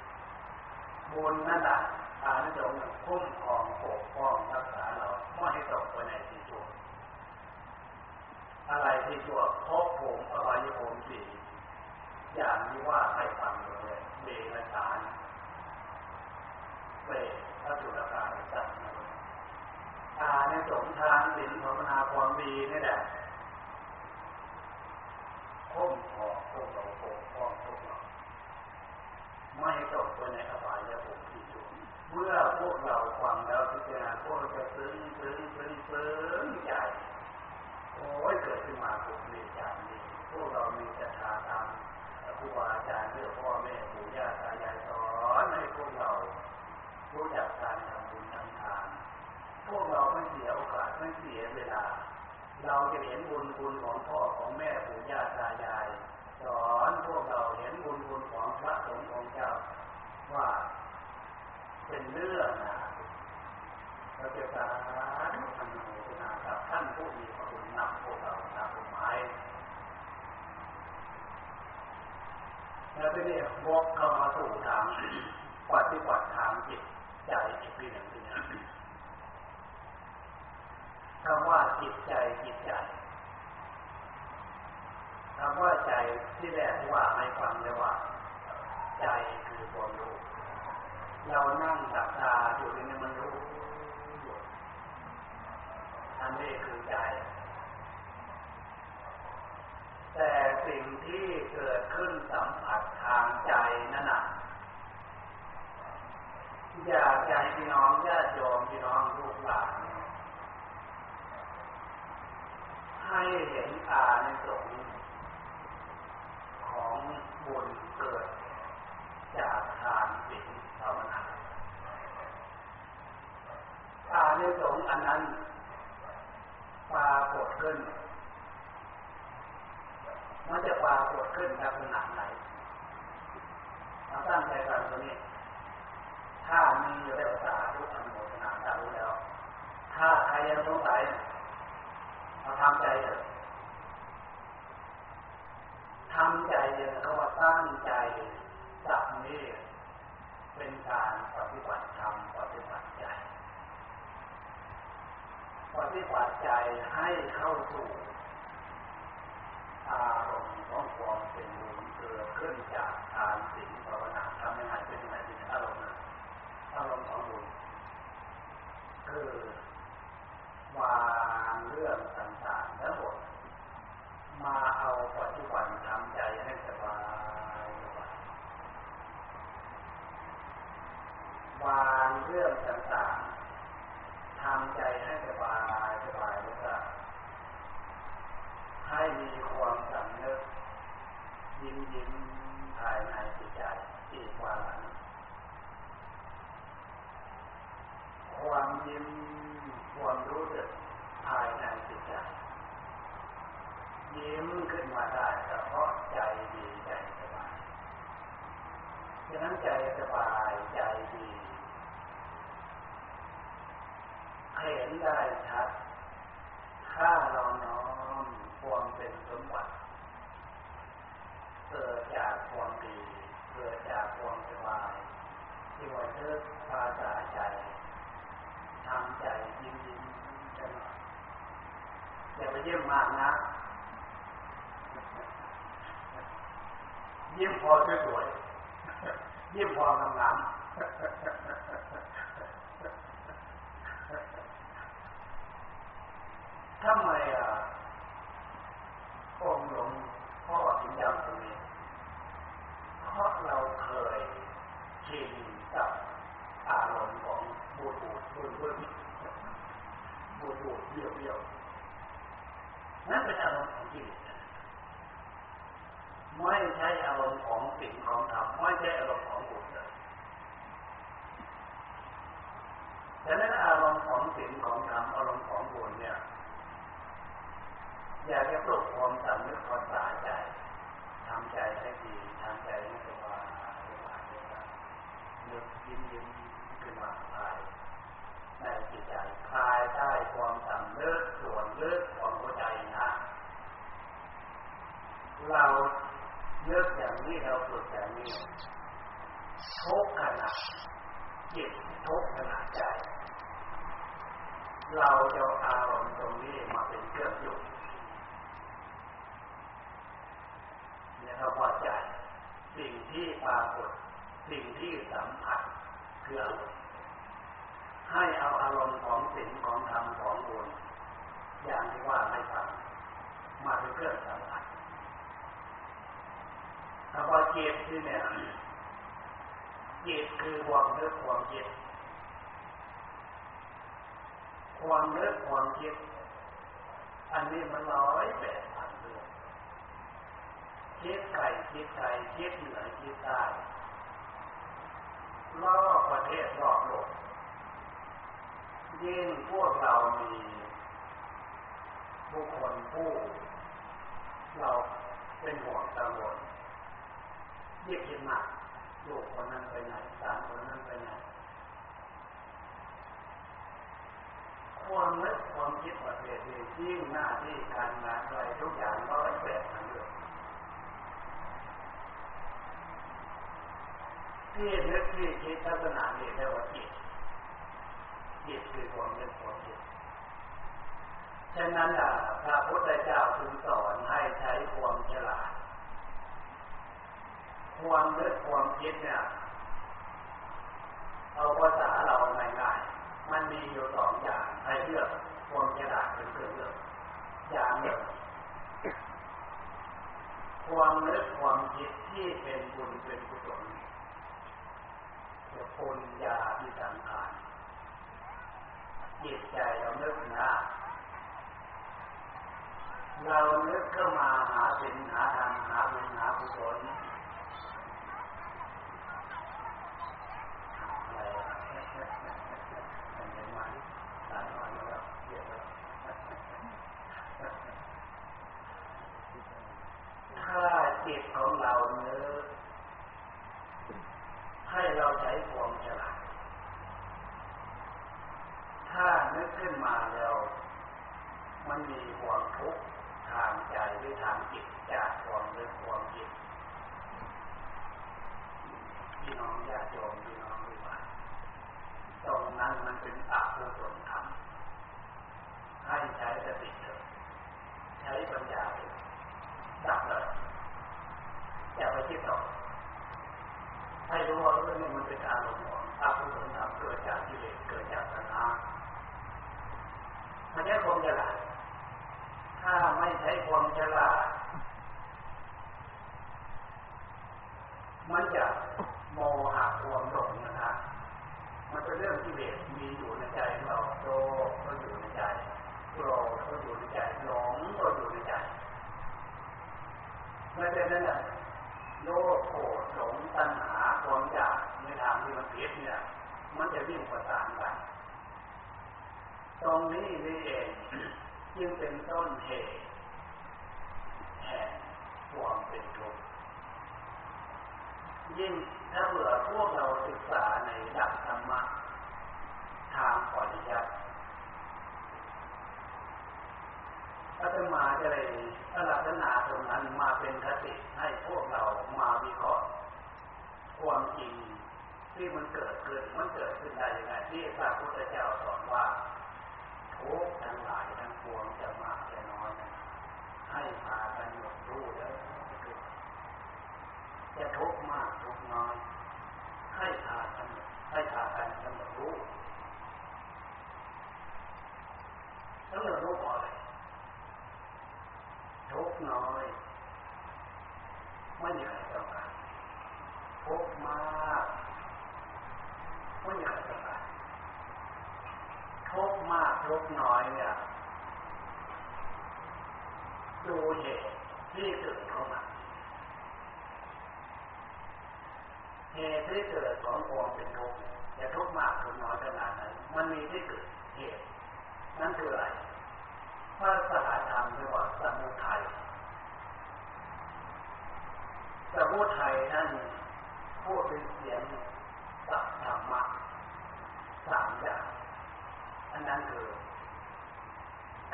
บุญนั่นแหละอานิสงส์คุ้มครองปกป้องรักษาเราไม่ให้ตกไปในที่ชั่วอะไรที่ชั่วพบผมอวัยภูมิสี่ อย่างที่ว่าให้ฟังเลยเบรสารเวพระจุลกาลสัตว์อาในสงทางศีลภาวนาความดีนี่แหละคุ้มครองพวกเราปกป้องพวกเราไม่ตกไปในอบายภูมิที่ชั่วเมื่อพวกเราฟังแล้วพิจารณาพวกเราจะซึ้งซึ้งซึ้งซึ้งใจโอ้ยเกิดขึ้นมาพวกนี้จากนี้พวกเรามีศรัทธาตาม ครูอาจารย์เรื่องพ่อแม่ปู่ย่าตายายสอนให้พวกเรารู้จักการทำบุญทำทาน พวกเราไม่เสียโอกาสไม่เสียเวลา เราจะเห็นบุญคุณของพ่อของแม่ปู่ย่าตายาย สอนพวกเราเห็นบุญคุณของพระสงฆ์ของเจ้าว่าเป็นเรื่องนะเราจะสาธุอนุโมทนากับท่านผู้มีพระคุณนำพวกเราตามหมาย แล้วทีนี้วกเข้ามาสู่ทางปฏิบัติทางจิตใจอีกทีหนึ่งทีนี้คำว่าจิตใจจิตใจคำว่าใจที่แรกว่าให้ฟังเลยว่า ใจคือความรู้เรานั่งตักตาอยู่ในมันรู้อันนี้คือใจ แต่สิ่งที่เกิดขึ้นสัมผัสทางใจนั่นน่ะอยากใจพี่น้องญาติโยมพี่น้องลูกหลานให้เห็นอาในสงของบุญเกิด จากทานศีลภาวนาอาในสงอันนั้นปรากฏขึ้นจะ ขึ้นลักษณะไหนเราตั้งใจฟังตัวนี้ ถ้ามีอยู่แล้วสาธุอนุโมทนาสาธุแล้ว ถ้าใครยังสงสัยมาทำใจเถอะทำใจเนี่ยเขาว่าตั้งใจสับนี้เป็นการปฏิบัติธรรมปฏิบัติใจปฏิบัติใจให้เข้าสู่ ความเป็นบุญเกิดขึ้นจากทานศีลภาวนาทำยังไงเป็นยังไงเป็นอารมณ์นะอารมณ์ของบุญคือวางเรื่องต่างๆทั้งหมดมาเอาปัจจุบันทำใจให้สบายวางเรื่องต่างๆทำใจให้สบายสบายแล้วก็ให้มีความสำนึก ยิ้มยิ้มภายในจิตใจอีกว่าความยิ้มความรู้สึกภายในจิตใจยิ้มขึ้นมาได้เฉพาะใจดีใจสบายฉะนั้นใจสบายใจดีเห็นได้ชัดถ้าเราน้อมความเป็นสมบัติ เกิดจากความดี เกิดจากความสบายที่ว่าเทิดภาษาใจทำใจยิ้มยิ้มกันอย่าไปเยี่ยมมากนะเยิ้มพอสวยๆยิ้มพองามๆทำไมอะองหลวงพ่อถึงยากย้ำตรงนี้ เพราะเราเคยชินกับอารมณ์ของบูดบูดบูดบูดบูดบูดเบี้ยวเบี้ยวนั่นเป็นอารมณ์ของจิตไม่ใช่อารมณ์ของสิ่งของธรรมไม่ใช่อารมณ์ของบุญเลยฉะนั้นอารมณ์ของสิ่งของธรรมอารมณ์ของบุญเนี่ยอยากจะปลุกความสำนึกความสาใจ ทำใจให้ดีทำใจให้สบายสบายสบายนึกยิ้มยิ้มขึ้นมาภายในจิตใจภายใต้ความสำนึกส่วนลึกของหัวใจนะ เราเลือกอย่างนี้เราฝึกอย่างนี้ทุกขณะจิตทุกขณะใจ เราจะอารมณ์ตรงนี้มาเป็นเครื่องอยู่ เนี่ยเราพอใจสิ่งที่ปรากฏสิ่งที่สัมผัสคืออารมณ์ให้เอาอารมณ์ของสิ่งของธรรมของบุญอย่างที่ว่าให้ฟังมาเป็นเครื่องสัมผัสคำว่าจิตที่เนี่ยเจิตคือความนึกความคิดความนึกความคิดอันนี้มันร้อยแปดพันเรื่อง คิดไก่คิดไก่คิดเหนือคิดใต้รอบประเทศรอบโลกยิ่งพวกเรามีบุคคลผู้เราเป็นห่วงกังวลยิ่งคิดมากลูกคนนั้นไปไหนสามคนนั้นไปไหนความนึกความคิดประเภทนี้ยิ่งหน้าที่การงานอะไรทุกอย่างร้อยแปด ที่นึกที่คิดลักษณะนี้เรียกว่าจิตจิตคือความนึกความคิดฉะนั้นพระพุทธเจ้าจึงสอนให้ใช้ความฉลาด ความนึกความคิดเนี่ยเอาภาษาเราง่ายๆมันมีอยู่สองอย่างให้เลือกความฉลาดเป็นเครื่องเลือกอย่างหนึ่งความนึกความคิดที่เป็นบุญเป็นกุศล คนยาที่สังขารจิตใจเราเนึกนะเราเนึกเข้ามาหาสินหาธรรมหาบุญหากุศลอะไรเห็นไหมหลายวันแล้วเยอะแล้วถ้าจิตของเราเนื้อให้เราใช้ความฉลาด ถ้านึกขึ้นมาแล้ว มันมีความทุกข์ทางใจหรือทางจิตจากความนึกความคิดพี่น้องญาติโยมพี่น้องวิบาตรงนั้นมันเป็นอกุศลธรรมให้ใช้สติเถอะใช้ปัญญาเถอะดับเลยอย่าไปคิดต่อให้รู้ว่าเรื่องนี้มันเป็นอารมณ์ของอกุศลธรรมเกิดจากกิเลสเกิดจากตัณหามันนี้ความฉลาดถ้าไม่ใช้ความฉลาดมันจะโมหะความหลงนะครับมันเป็นเรื่องกิเลสมีอยู่ในใจเราโลภก็อยู่ในใจโกรธก็อยู่ในใจหลงก็อยู่ในใจไม่เป็นนั้นแหละโลภโกรธหลงตัณหาความอยากในทางที่มันผิดเนี่ย มันจะวิ่งประสานกันตรงนี้นี่เองจึงเป็นต้นเหตุแห่งความเป็นทุกข์ยิ่ง ถ้าเผื่อพวกเราศึกษาในหลักธรรมะทางปริยัติอาตมาจะเลยลักษณะตรงนั้นมาเป็นคติให้พวกเรามาวิเคราะห์ความจริงที่มันเกิดขึ้นมันเกิดขึ้นได้ยังไงที่พระพุทธเจ้าสอนว่าทุกทั้งหลายทั้งปวงจะมากจะน้อยนให้พากันหยดรู้แล้ว จะทุกข์มากทุกข์น้อย ให้พากันให้พากันกำหนดรู้กำหนดรู้ก่อนทุกข์น้อยไม่มีใครต้องการทุกมากไม่มีใครต้องการทุกมากทุกน้อยเนี่ยดูเหตุที่เกิดเข้ามา เหตุที่เกิดของความเป็นทุกข์จะทุกข์มากทุกน้อยขนาดไหนมันมีที่เกิดเหตุนั่นคืออะไรภาษาธรรมเรียกว่าสมุทัยสมุทัยนั่นพูดเป็นเสียงสัพธรรมะสามอย่างอันนั้นคือ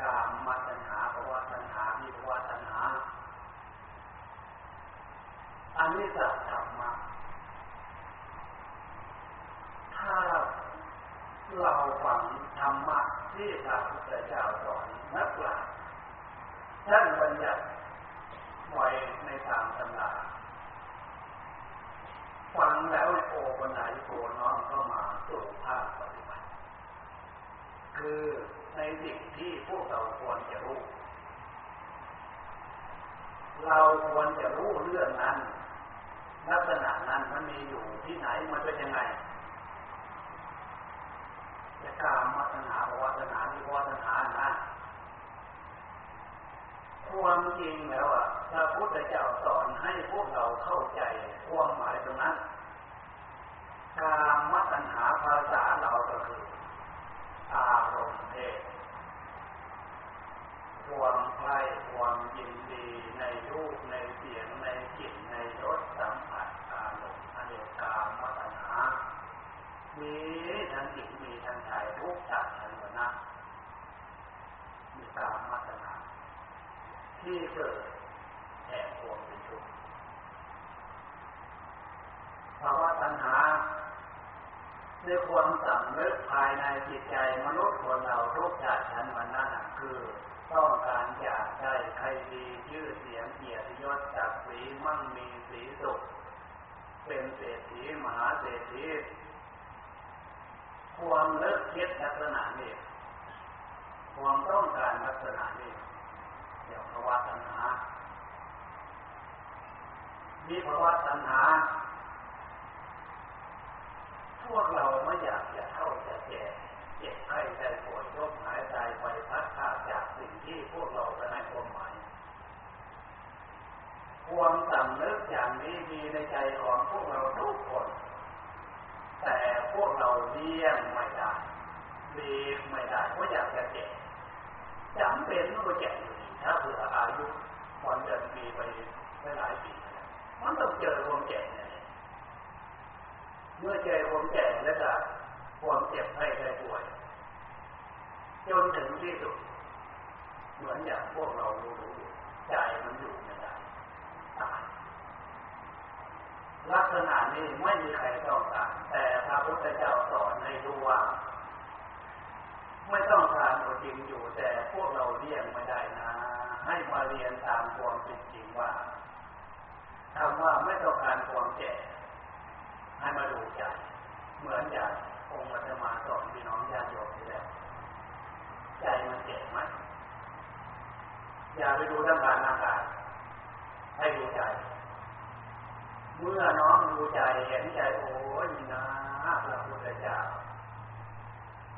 กามมาตัญหาภาวะตัญหาวิภาวะตัญหาอันนี้สัพธรรมะ ถ้าเราฟังธรรมะที่พระพุทธเจ้าสอนนักปราชญ์ท่านบัญญัติไว้ในตามตำราฟังแล้วโอปัญหาโกน้อมเข้ามาสู่ภาคปฏิบัติ คือในสิ่งที่พวกเราควรจะรู้ เราควรจะรู้เรื่องนั้น ลักษณะนั้นมันมีอยู่ที่ไหนมันเป็นยังไง กามมัตนาภวตนาวิวัตนานะความจริงแล้วอะพระพุทธเจ้าสอนให้พวกเราเข้าใจความหมายตรงนั้นกามมัตนาภาษาเราก็คืออารมณ์เพศความใคร่ความยินดีในรูปในเสียงในกลิ่นในรสสัมผัสอารมณ์อเนกามมัตนามีทั้งหญิง มีทั้งชายทุกชาติทั้งวรรณะมีกามมัตนาที่เกิดแห่งควมเป็นทุกข์ภาวะตัณหาในความสำนึกภายในจิตใจมนุษย์คนเราทุกชาติชั้นวันนั้นคือต้องการอยากได้ใครดีชื่อเสียงเกียรติยศจากสีมั่งมีสีสุข เป็นเศรษฐีมหาเศรษฐี ความเลิกคิดลักษณะนี้ความต้องการลักษณะนี้เดี๋ยวภาวะตัณหา มีภาวะตัณหา พวกเราไม่อยากจะเท่าจะแก่เจ็บไข้ใจปวดยกหายใจไปพัดขาดจากสิ่งที่พวกเราจะให้ความหมาย ความสำนึกอย่างนี้มีในใจของพวกเราทุกคน แต่พวกเราเลี่ยงไม่ได้เลีกไม่ได้เพราะอยากจะแก่จำเป็นต้องแก่อยู่ดีถ้าเผื่ออายุวันเดือนปีไปหลายปีมันต้องเจอความแก่เนี่ยเมื่อเจอความแก่แล้วก็ความเจ็บไข้ได้ป่วยจนถึงที่สุดเหมือนอย่างพวกเรารู้ใจมันอยู่ไม่ได้ตาย ลักษณะนี้ไม่มีใครต้องการแต่พระพุทธเจ้าสอนให้รู้ว่า ไม่ต้องการตัวจริงอยู่แต่พวกเราเรียงไม่ได้นะ ให้มาเรียนตามความจริงว่าคำว่าไม่ต้องการความแก่ให้มาดูใจเหมือนอย่างองค์มัธมาสอนพี่น้องญาติโยมที่แหล้วใจมันแก่ไหมอย่าไปดูร่างการ่ากายให้ดูใจ เมื่อน้องดูใจเห็นใจโอ้ยนะพระพุทธเจ้า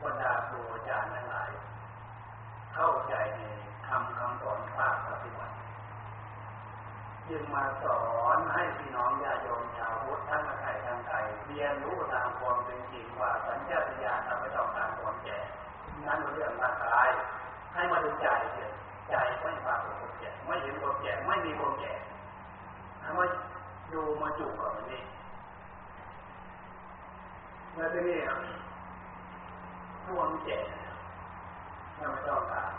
บรรดาครูอาจารย์ทั้งหลาย เข้าใจในคำคำสอนภาคปฏิบัติจึงมาสอนให้พี่น้องญาติโยมชาวพุทธทั้งไทยทั้งไทยเรียนรู้ตามความเป็นจริงว่าสัญญาสัญญาทำไม่ต้องการความแก่นั้นเรื่องร่างกาย ให้มาดูใจเถอะใจไม่ปรากฏความแก่ไม่เห็นความแก่ไม่มีความแก่ให้มาดูมาจุกับมันนี่เมื่อที่นี่ความแก่เราไม่ต้องการ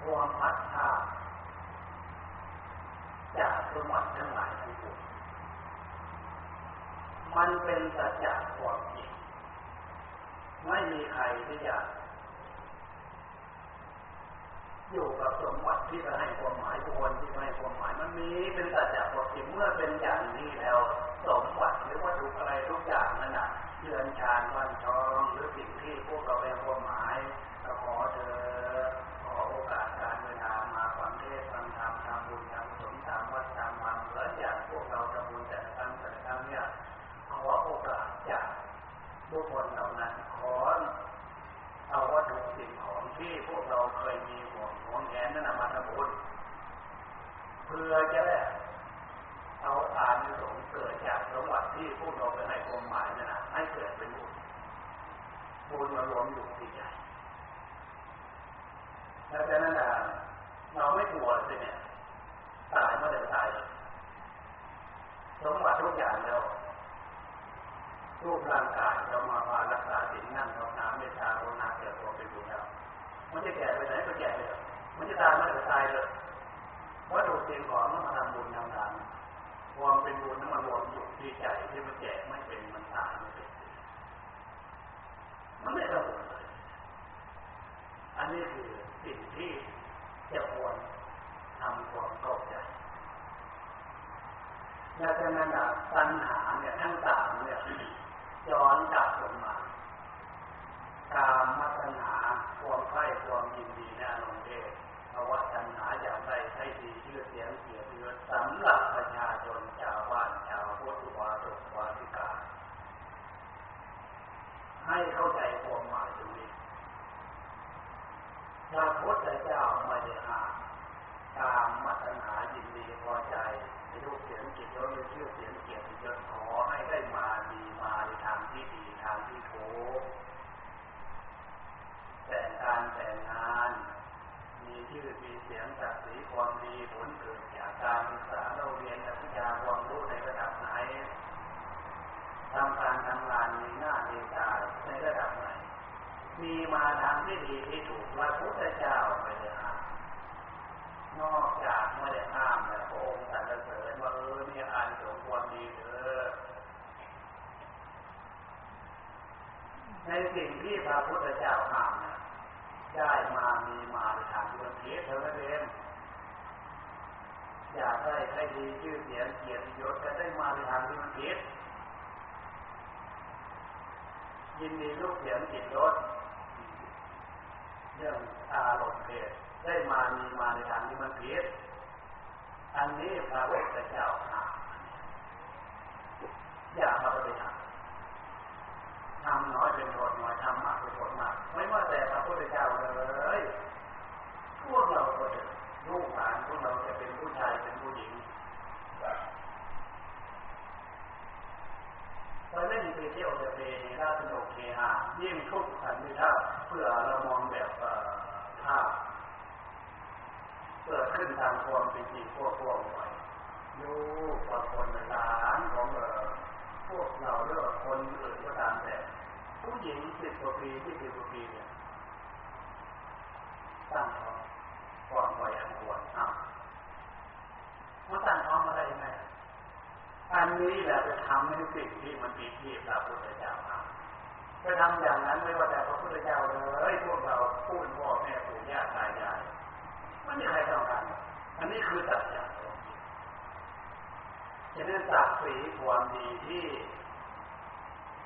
ความพัดพาจากสมบัติทั้งหลายทั้งปวงมันเป็นสัจจะความจริงไม่มีใครที่จะ อยู่กับสมบัติที่จะให้ความหมายทุกคนที่ให้ความหมายมันมีเป็นสัจจะความจริงเมื่อเป็นอย่างนี้แล้ว สมบัติหรือวัตถุอะไรทุกอย่างนั่นน่ะเรือนชานวันทองหรือสิ่งที่พวกเราให้ความหมายขอเธอขอโอกาสการเวลามาฟังเทศฟังธรรมทำบุญทำสมทำวัดทำวังเหมือนอย่างพวกเราทำบุญแต่ทั้งแต่ทั้งเนี่ยขอโอกาสจากผู้คนเหล่านั้นขอเอาวัตถุสิ่งของที่พวกเราเคยมี แหนนั่นมาทำบุญเพื่อจะเอาอานสงเกิดจากสมบัติที่ผู้เราไปให้ความหมายนั่นนะให้เกิดเป็นบุญบุญมารวมอยู่ที่ใจดังนั้นเราไม่กลัวเลยเนี่ยตายเมื่อไหร่ตายสมบัติทุกอย่างแล้วรูปร่างกายเรามาพารักษาสิ่งนั่งเราน้ำเมตตาโรนาเกิดตัวเป็นบุญแล้วมันจะแก่ไปไหนก็แก่ไปเลย มันจะตายเมื่อไหร่ตายเลยวัตถุสิ่งของมันมาทำบุญทำทานความเป็นบุญนั้นมันรวมอยู่ที่ใจที่มันแก่ไม่เป็นมันตายไม่เป็นมันไม่ระบุเลยอันนี้คือสิ่งที่จะควรทำความเข้าใจและฉะนั้นปัญหาเนี่ยทั้งสามเนี่ยย้อนกลับลงมา ตามมัตนาความใคร่ความยิน ชื่อเสียงเกียรติยศสำหรับประชาชนชาวบ้านชาวพุทธวาสุวาสิกาให้เข้าใจความหมายตรงนี้พระพุทธเจ้าไม่ได้ห้ามตามมัตนายินดีพอใจในรูปเสียงจิตยศในชื่อเสียงเกียรติยศขอให้ได้มาดีมาในทางที่ดีทางที่ถูกแต่งการแต่งงาน มีชื่อมีเสียงศักดิ์ศรีความดีผลเกิดจากการศึกษาเราเรียนวิชาความรู้ในระดับไหนทำการทำงานมีหน้ามีตาในระดับไหน มีมาทางที่ดีที่ถูกพระพุทธเจ้าไม่ได้ห้ามนอกจากไม่ได้ห้ามแต่พระองค์สรรเสริญว่าเออนี่อ่านสมควรดีเถอะในสิ่งที่พระพุทธเจ้าห้ามนะ ได้มามีมาในทางที่มันเพียเท่านั้นเองอยากได้ให้ดีชื่อเสียงเกียรติยศจะได้มาในทางที่มันเพียยินดีลูกเสียงจิตรสเรื่องอารมณ์เพศได้มามีมาในทางที่มันผิดอันนี้พระพุทธเจ้าหาอย่ามาปฏิบัติ ทำน้อยเป็นผลน้อยทำมากเป็นผลมาก ไม่ว่าแต่พระพุทธเจ้าเลยพวกเราก็จะลูกหลานพวกเราจะเป็นผู้ชายเป็นผู้หญิงไปเล่นไปเที่ยวจะไปราสนุกเฮฮายิ่งทุกขันธ์ถ้าเพื่อเรามองแบบภาพเกิดขึ้นตามความเป็นจริงพวกพวกหน่อยยูกว่าคนหลานของเออ พวกเราเลือกคนอื่นก็ตามแต่ ผู้หญิงสิบกว่าปีที่สิบกว่าปีเนี่ยตั้งท้องก่อนวัยอันควรอ้าวมันตั้งท้องมาได้ยังไงอันนี้แหละไปทำในสิ่งที่มันผิดที่พระพุทธเจ้าทำไปทำอย่างนั้นไม่ว่าแต่พระพุทธเจ้าเลยพวกเราพูดพ่อแม่ปู่ย่าตายายไม่มีใครต้องการอันนี้คือสัจจะ ฉะนั้นศักดิ์ศรีความดีที่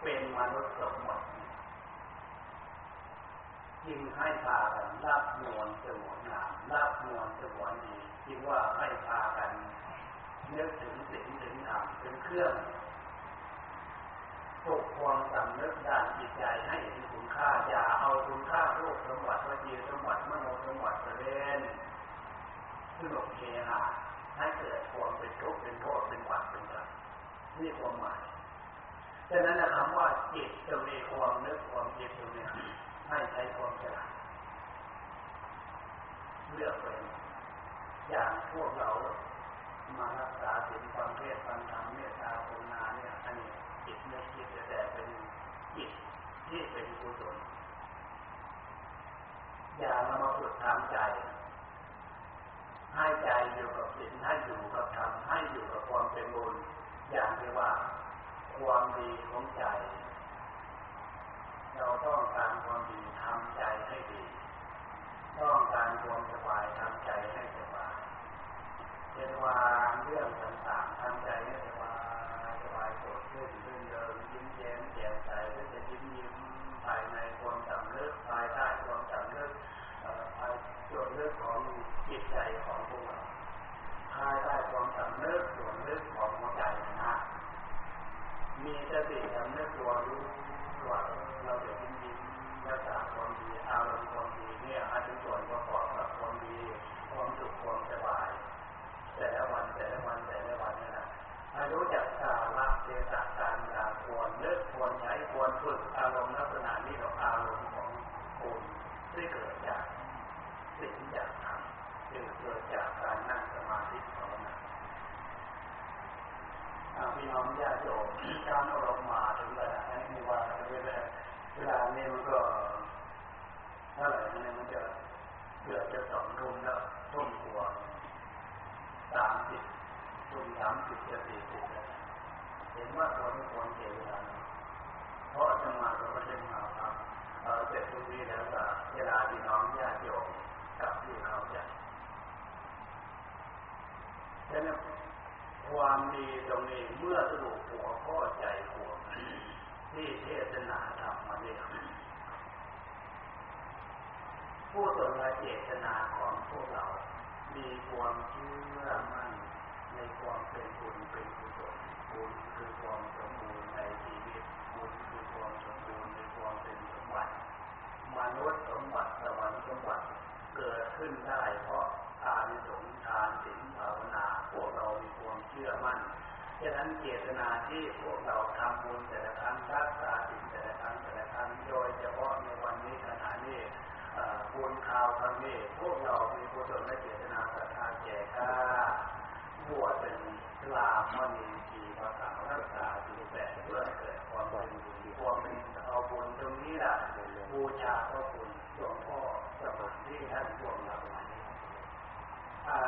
เป็นมนุษย์สมบัติจึงให้พากันรับมวลสมวนงามรับมวลสมวนดีจึงว่าให้พากันนึกถึงสิ่งถึงธรรมถึงเครื่องปกความสำนึกด้านจิตใจให้เห็นคุณค่าอย่าเอาคุณค่าโลกสมบัติวิจีสมบัติมโนสมบัติเล่นสนุกเฮฮา ให้เกิดความเป็นทุกข์เป็นโทษเป็นหวัดเป็นกันนี่ความหมายฉะนั้นคำว่าจิตจะมีความนึกความคิดตรงนี้ให้ใช้ความฉลาดเลือกเป็นอย่างพวกเรามารักษาสิ่งความเทศความธรรมเมตตาภาวนาเนี่ยอันนี้จิตนึกคิดแต่เป็นจิตที่เป็นกุศลอย่าเรามาฝึกทางใจ ให้ใจอยู่กับสิ่งให้อยู่กับธรรมให้อยู่กับความเป็นบุญอย่างที่ว่า ความดีของใจ เราต้องการความดีทำใจให้ดี ต้องการความสบายทำใจให้สบายเป็นวาเรื่องต่างๆทำใจให้สบายสบายสดชื่นรื่นเริงยิ้มแย้มแจ่มใสก็จะยิ้มยิ้มภายในความสำนึกภายใต้ความสำนึกภายส่วนลึกของจิตใจของ ภายใต้ความสำนึกส่วนลึกของหัวใจนะมีสติสำนึกตัวรู้ตัวเราจะยิ้มยิ้มรักษาความดีอารมณ์ความดีเนี่ยอันเป็นส่วนประกอบ การอารมณ์มาถึงระดับนี้ไม่ว่าเวลาเวลานี้มันก็เท่าไหร่เนี่ยมันจะเกือบจะสองทุ่มแล้วทุ่มกว่าสามสิบทุ่มสามสิบจะสี่สิบแล้วเห็นว่าควรควรเสียเวลาเพราะจะมาก็ไม่ได้มาครับเสร็จตรงนี้แล้วก็เวลาที่น้องญาติโยมกับที่เขาจะฉะนั้น ความดีตรงนี้เมื่อสรุปหัวข้อใจหัวที่เทศนาธรรมมาเนี่ยผู้ตนละเจตนาของพวกเรา มีความเชื่อมั่นในความเป็นบุญเป็นกุศลบุญคือความสมบูรณ์ในชีวิตบุญคือความสมบูรณ์ในความเป็นสมบัติมนุษย์สมบัติสวรรค์สมบัติเกิดขึ้นได้เพราะ ทานสงทานศีลภาวนาพวกเรามีความเชื่อมั่นฉะนั้นเจตนาที่พวกเราทำบุญแต่ละครั้งรักษาศีลแต่ละครั้งแต่ละครั้งโดยเฉพาะในวันนี้ขณะนี้บุญข่าวครั้งนี้พวกเรามีกุศลและเจตนาศรัทธาแก่กล้าบวชเป็นลามณีทีภาษารักษาศีลแปดเพื่อเกิดความเป็นบุญความเป็นเอาบุญตรงนี้แหละบูชาพระคุณหลวงพ่อสมัยที่ท่านรวมเรา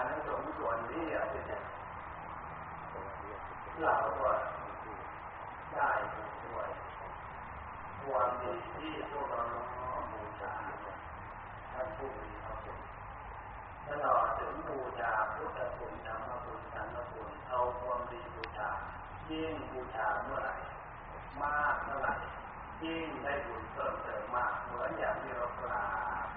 ในสงส่วนนี้เป็นเราก็ได้ด้วยความดีที่พวกเราบูชาท่านผู้มีพระคุณตลอดถึงบูชาพุทธคุณธรรมคุณสังฆคุณเอาความดีบูชายิ่งบูชาเมื่อไหร่มากเมื่อไหร่ยิ่งได้บุญเพิ่มเติมมากเหมือนอย่างที่เรากล่าว